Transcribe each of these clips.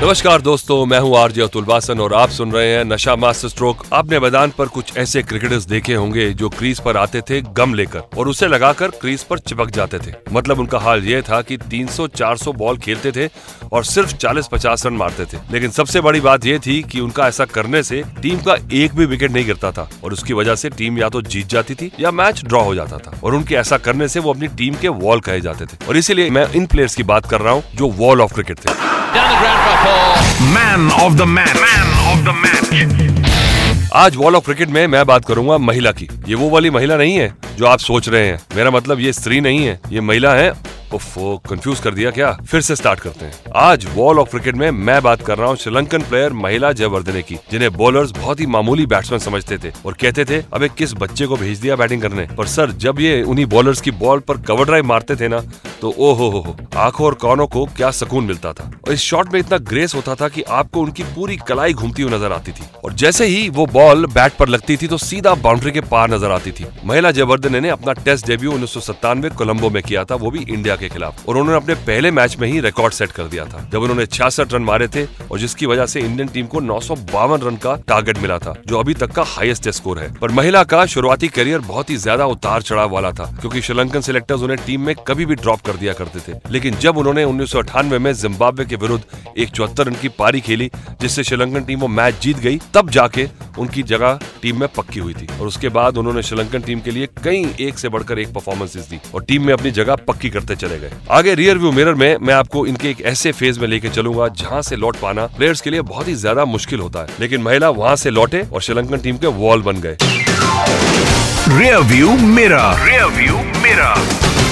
नमस्कार दोस्तों, मैं हूँ आरजे अतुल वासन और आप सुन रहे हैं नशा मास्टर स्ट्रोक। आपने मैदान पर कुछ ऐसे क्रिकेटर्स देखे होंगे जो क्रीज पर आते थे गम लेकर और उसे लगाकर क्रीज पर चिपक जाते थे। मतलब उनका हाल ये था कि 300-400 बॉल खेलते थे और सिर्फ़ 40-50 रन मारते थे। लेकिन सबसे बड़ी बात यह थी कि उनका ऐसा करने से टीम का एक भी विकेट नहीं गिरता था और उसकी वजह से टीम या तो जीत जाती थी या मैच ड्रॉ हो जाता था और उनके ऐसा करने से वो अपनी टीम के वॉल कहे जाते थे। और इसीलिए मैं इन प्लेयर्स की बात कर रहा हूँ जो वॉल ऑफ़ क्रिकेट थे। Man of the match. Man of the match. आज वॉल ऑफ़ क्रिकेट में मैं बात करूँगा महिला की ये वो वाली महिला नहीं है जो आप सोच रहे हैं मेरा मतलब ये स्त्री नहीं है ये महिला है कंफ्यूज कर दिया क्या? फिर से स्टार्ट करते हैं। आज वॉल ऑफ़ क्रिकेट में मैं बात कर रहा हूँ श्रीलंकन प्लेयर महिला जयवर्धने की, जिन्हें बॉलर्स बहुत ही मामूली बैट्समैन समझते थे और कहते थे, अबे किस बच्चे को भेज दिया बैटिंग करने? पर सर, जब ये उन्हीं बॉलर्स की बॉल पर कवर ड्राइव मारते थे ना तो ओ हो हो आँखों और कानों को क्या सुकून मिलता था? और इस शॉट में इतना ग्रेस होता था कि आपको उनकी पूरी कलाई घूमती हुई नज़र आती थी। और जैसे ही वो बॉल बैट पर लगती थी तो सीधा बाउंड्री के पार नज़र आती थी। महिला जयवर्धने ने अपना टेस्ट डेब्यू उन्नीस कोलंबो में किया था, वो भी इंडिया के खिलाफ। और उन्होंने अपने पहले मैच में ही रिकॉर्ड सेट कर दिया था। जब उन्होंने छियासठ रन मारे थे, और जिसकी वजह से इंडियन टीम को नौ सौ बावन रन का टारगेट मिला था, जो अभी तक का हाईएस्ट स्कोर है। पर महिला का शुरुआती करियर बहुत ही ज़्यादा उतार चढ़ाव वाला था, क्योंकि श्रीलंकन सिलेक्टर्स उन्हें टीम में कभी भी ड्रॉप कर दिया करते थे। लेकिन जब उन्होंने उन्नीस सौ अठानवे में जिम्बाब्वे के विरुद्ध एक चौहत्तर रन की पारी खेली, जिससे श्रीलंकन टीम वो मैच जीत गई, तब जाके उनकी जगह टीम में पक्की हुई थी। और उसके बाद उन्होंने श्रीलंकन टीम के लिए कई एक से बढ़कर एक परफॉर्मेंसेस दी, और टीम में अपनी जगह पक्की करते चले। गए। आगे रियर व्यू मिरर में मैं आपको इनके एक ऐसे फ़ेज़ में लेके चलूँगा जहाँ से लौट पाना प्लेयर्स के लिए बहुत ही ज़्यादा मुश्किल होता है। लेकिन महिला वहाँ से लौटे और श्रीलंकन टीम के वॉल बन गए। रियर व्यू मेरा रियर व्यू मेरा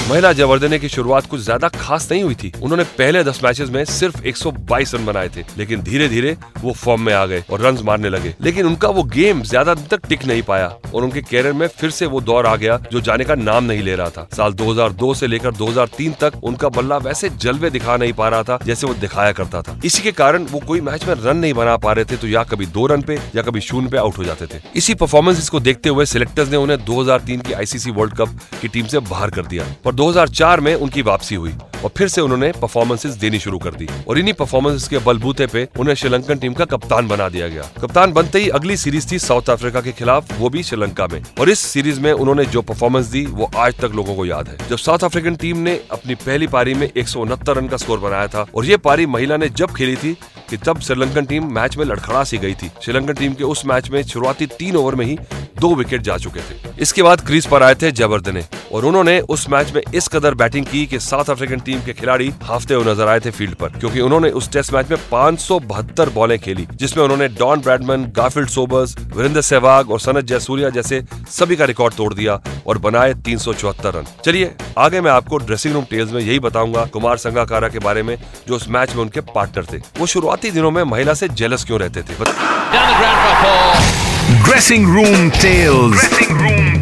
महिला जयवर्धने की शुरुआत कुछ ज़्यादा खास नहीं हुई थी। उन्होंने पहले दस मैचेस में सिर्फ़ 122 रन बनाए थे, लेकिन धीरे धीरे वो फॉर्म में आ गए और रन मारने लगे। लेकिन उनका वो गेम ज़्यादा दिन तक टिक नहीं पाया और उनके कैरियर में फिर से वो दौर आ गया जो जाने का नाम नहीं ले रहा था। साल 2002 से लेकर 2003 तक उनका बल्ला वैसे जलवे दिखा नहीं पा रहा था, जैसे वो दिखाया करता था। इसी के कारण वो कोई मैच में रन नहीं बना पा रहे थे तो या कभी दो रन पे या कभी शून्य पे आउट हो जाते थे। इसी परफॉर्मेंस को देखते हुए सिलेक्टर्स ने उन्हें 2003 की आईसीसी वर्ल्ड कप की टीम से बाहर कर दिया। पर 2004 में उनकी वापसी हुई और फिर से उन्होंने परफॉर्मेंसेस देनी शुरू कर दी। और इन्हीं परफॉर्मेंसेस के बलबूते पे उन्हें श्रीलंकन टीम का कप्तान बना दिया गया। कप्तान बनते ही अगली सीरीज़ थी साउथ अफ्रीका के खिलाफ, वो भी श्रीलंका में। और इस सीरीज़ में उन्होंने जो परफॉर्मेंस दी, वो आज तक लोगों को याद है। जब साउथ अफ्रीकन टीम ने अपनी पहली पारी में एक सौ उनहत्तर रन का स्कोर बनाया था और ये पारी महिला ने जब खेली थी कि तब श्रीलंकन टीम मैच में लड़खड़ा सी गई थी। श्रीलंकन टीम के उस मैच में शुरुआती तीन ओवर में ही दो विकेट जा चुके थे। इसके बाद क्रीज पर आए थे जबरदने और उन्होंने उस मैच में इस कदर बैटिंग की कि साउथ अफ्रीकन टीम के खिलाड़ी हाफते हुए नज़र आए थे फ़ील्ड पर, क्योंकि उन्होंने उस टेस्ट मैच में पाँच बॉलें खेली, जिसमें उन्होंने Don Bradman Garfield Sobers, Virender Sehwag और सनत जयसूर्या जैसे सभी का रिकॉर्ड तोड़ दिया और बनाए तीन सौ चौहत्तर रन। चलिए, आगे मैं आपको ड्रेसिंग रूम टेल्स में यही बताऊँगा कुमार संगाकारा के बारे में, जो उस मैच में उनके पार्टनर थे। वो शुरुआती दिनों में महिला से जेलस क्यों रहते थे? Dressing room tales dressing room tales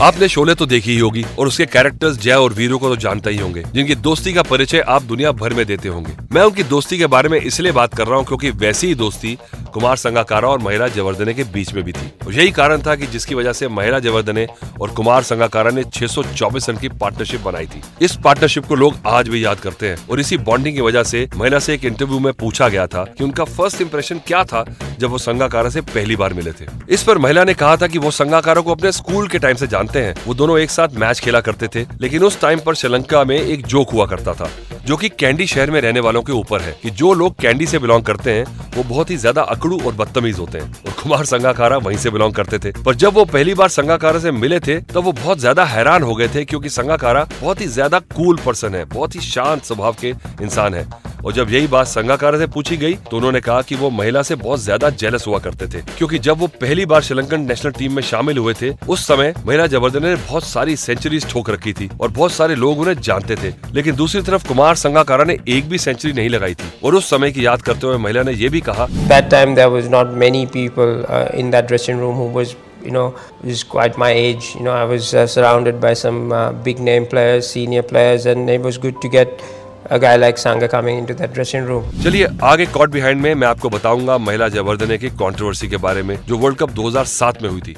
आपने शोले तो देखी ही होगी और उसके कैरेक्टर्स जय और वीरू को तो जानते ही होंगे, जिनकी दोस्ती का परिचय आप दुनिया भर में देते होंगे। मैं उनकी दोस्ती के बारे में इसलिए बात कर रहा हूँ क्योंकि वैसी ही दोस्ती कुमार संगाकारा और महिला जवर्धने के बीच में भी थी। और यही कारण था कि जिसकी वजह से महिला जवर्धने और कुमार संगाकारा ने 624 रन की पार्टनरशिप बनाई थी। इस पार्टनरशिप को लोग आज भी याद करते हैं और इसी बॉन्डिंग की वजह से महिला से एक इंटरव्यू में पूछा गया था कि उनका फ़र्स्ट इंप्रेशन क्या था जब वो संगाकारा से पहली बार मिले थे। इस पर महिला ने कहा था कि वो संगाकारा को अपने स्कूल के टाइम से जानते हैं। वो दोनों एक साथ मैच खेला करते थे, लेकिन उस टाइम पर श्रीलंका में एक जोक हुआ करता था, जो कि कैंडी शहर में रहने वालों के ऊपर है, कि जो लोग कैंडी से बिलोंग करते हैं, वो बहुत ही ज़्यादा अकड़ू और बदतमीज होते हैं, और कुमार संगाकारा वहीं से बिलोंग करते थे। पर जब वो पहली बार संगाकारा से मिले थे, तब वो बहुत ज़्यादा हैरान हो गए थे, क्योंकि संगाकारा बहुत ही ज़्यादा कूल पर्सन है, बहुत ही शांत स्वभाव के इंसान है। और जब यही बात संगाकारा से पूछी गई तो उन्होंने कहा कि वो महिला से बहुत ज़्यादा जेलस हुआ करते थे। क्योंकि जब वो पहली बार श्रीलंकन नेशनल टीम में शामिल हुए थे उस समय महिला जबरदन ने बहुत सारी सेंचुरीज ठोक रखी थी और बहुत सारे लोग उन्हें जानते थे। लेकिन दूसरी तरफ़ कुमार संगाकारा ने एक भी सेंचुरी नहीं लगाई थी। और उस समय की याद करते हुए महिला ने यह भी कहा there was not many people uh, in that dressing room who you know is quite my age. You know i was uh, surrounded by some uh, big name players senior players and it was good to get a guy like Sangha coming into that dressing room. चलिए आगे caught behind में मैं आपको बताऊँगा महिला जबरदने की controversy के बारे में जो वर्ल्ड कप 2007 में हुई थी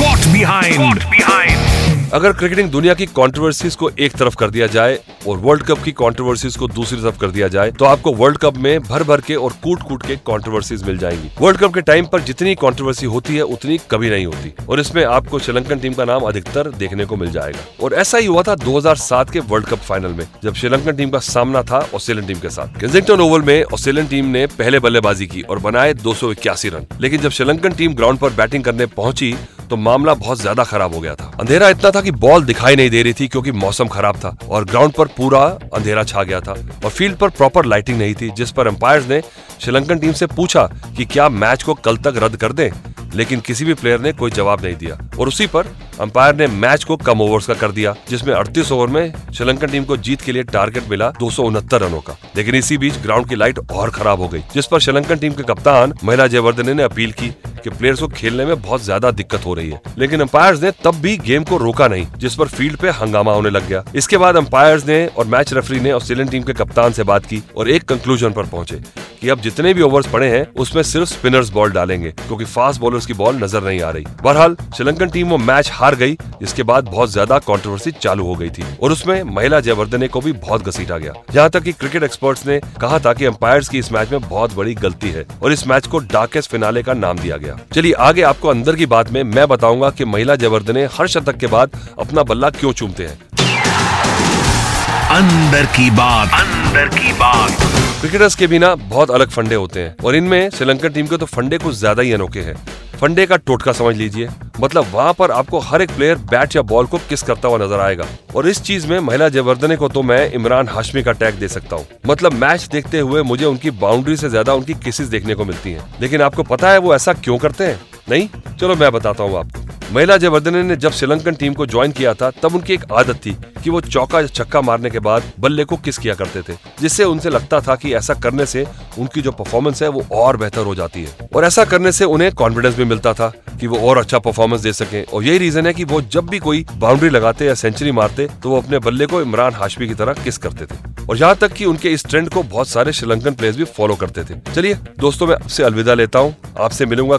Caught behind. अगर क्रिकेटिंग दुनिया की कंट्रोवर्सीज को एक तरफ़ कर दिया जाए और वर्ल्ड कप की कंट्रोवर्सीज को दूसरी तरफ़ कर दिया जाए तो आपको वर्ल्ड कप में भर भर के और कूट कूट के कंट्रोवर्सीज मिल जाएँगी। वर्ल्ड कप के टाइम पर जितनी कंट्रोवर्सी होती है, उतनी कभी नहीं होती। और इसमें आपको श्रीलंकन टीम का नाम अधिकतर देखने को मिल जाएगा। और ऐसा ही हुआ था 2007 के वर्ल्ड कप फाइनल में, जब श्रीलंकन टीम का सामना था ऑस्ट्रेलियन टीम के साथ। केंजिंगटन ओवल में ऑस्ट्रेलियन टीम ने पहले बल्लेबाजी की और बनाए दो सौ इक्यासी रन। लेकिन जब श्रीलंकन टीम ग्राउंड पर बैटिंग करने पहुँची तो मामला बहुत ज़्यादा खराब हो गया था। अंधेरा इतना था कि बॉल दिखाई नहीं दे रही थी क्योंकि मौसम खराब था और ग्राउंड पर पूरा अंधेरा छा गया था और फ़ील्ड पर प्रॉपर लाइटिंग नहीं थी, जिस पर अंपायर ने श्रीलंकन टीम से पूछा कि क्या मैच को कल तक रद्द कर दें, लेकिन किसी भी प्लेयर ने कोई जवाब नहीं दिया। और उसी पर अंपायर ने मैच को कम ओवर्स का कर दिया, जिसमें 38 ओवर में श्रीलंकन टीम को जीत के लिए टारगेट मिला दो सौ उनहत्तर रनों का। लेकिन इसी बीच ग्राउंड की लाइट और खराब हो गई, जिस पर श्रीलंकन टीम के कप्तान महिला जयवर्धने ने अपील की कि प्लेयर्स को खेलने में बहुत ज़्यादा दिक्कत हो रही है। लेकिन अंपायर्स ने तब भी गेम को रोका नहीं, जिस पर फ़ील्ड पे हंगामा होने लग गया। इसके बाद अंपायर्स ने और मैच रेफरी ने ऑस्ट्रेलियन टीम के कप्तान से बात की और एक कंक्लूजन पर पहुँचे। कि अब जितने भी ओवर्स पड़े हैं, उसमें सिर्फ़ स्पिनर्स बॉल डालेंगे, क्योंकि फास्ट बॉलर्स की बॉल नज़र नहीं आ रही। बहरहाल, श्रीलंकन टीम वो मैच हार गई, जिसके बाद बहुत ज़्यादा कंट्रोवर्सी चालू हो गई थी, और उसमें महिला जयवर्धने को भी बहुत घसीटा गया। यहाँ तक की क्रिकेट एक्सपर्ट्स ने कहा था की अंपायर्स की इस मैच में बहुत बड़ी गलती है, और इस मैच को डार्केस्ट फिनाले का नाम दिया गया। चलिए, आगे आपको अंदर की बात में मैं बताऊँगा की महिला जयवर्धने हर शतक के बाद अपना बल्ला क्यों चूमते हैं। अंदर की बात। अंदर की बात। क्रिकेटर्स के बिना बहुत अलग फंडे होते हैं। और इनमें श्रीलंकन टीम के तो फंडे कुछ ज़्यादा ही अनोखे हैं। फंडे का टोटका समझ लीजिए। मतलब वहाँ पर आपको हर एक प्लेयर बैट या बॉल को किस करता हुआ नज़र आएगा। और इस चीज़ में महिला जयवर्धने को तो मैं इमरान हाशमी का टैग दे सकता हूँ। मतलब मैच देखते हुए मुझे उनकी बाउंड्री से ज़्यादा उनकी किसिस देखने को मिलती हैं। लेकिन आपको पता है वो ऐसा क्यों करते हैं? नहीं? चलो मैं बताता हूँ आपको। महिला जयवर्धने ने जब श्रीलंकन टीम को ज्वाइन किया था, तब उनकी एक आदत थी कि वो चौका छक्का मारने के बाद बल्ले को किस किया करते थे, जिससे उनसे लगता था कि ऐसा करने से उनकी जो परफॉर्मेंस है, वो और बेहतर हो जाती है। और ऐसा करने से उन्हें कॉन्फिडेंस भी मिलता था कि वो और अच्छा परफॉर्मेंस दे सके। और यही रीजन है कि वो जब भी कोई बाउंड्री लगाते या सेंचुरी मारते तो वो अपने बल्ले को इमरान हाशमी की तरह किस करते थे। और यहाँ तक कि उनके इस ट्रेंड को बहुत सारे श्रीलंकन प्लेयर्स भी फॉलो करते थे। चलिए, दोस्तों, मैं आपसे अलविदा लेता हूँ। आपसे मिलूँगा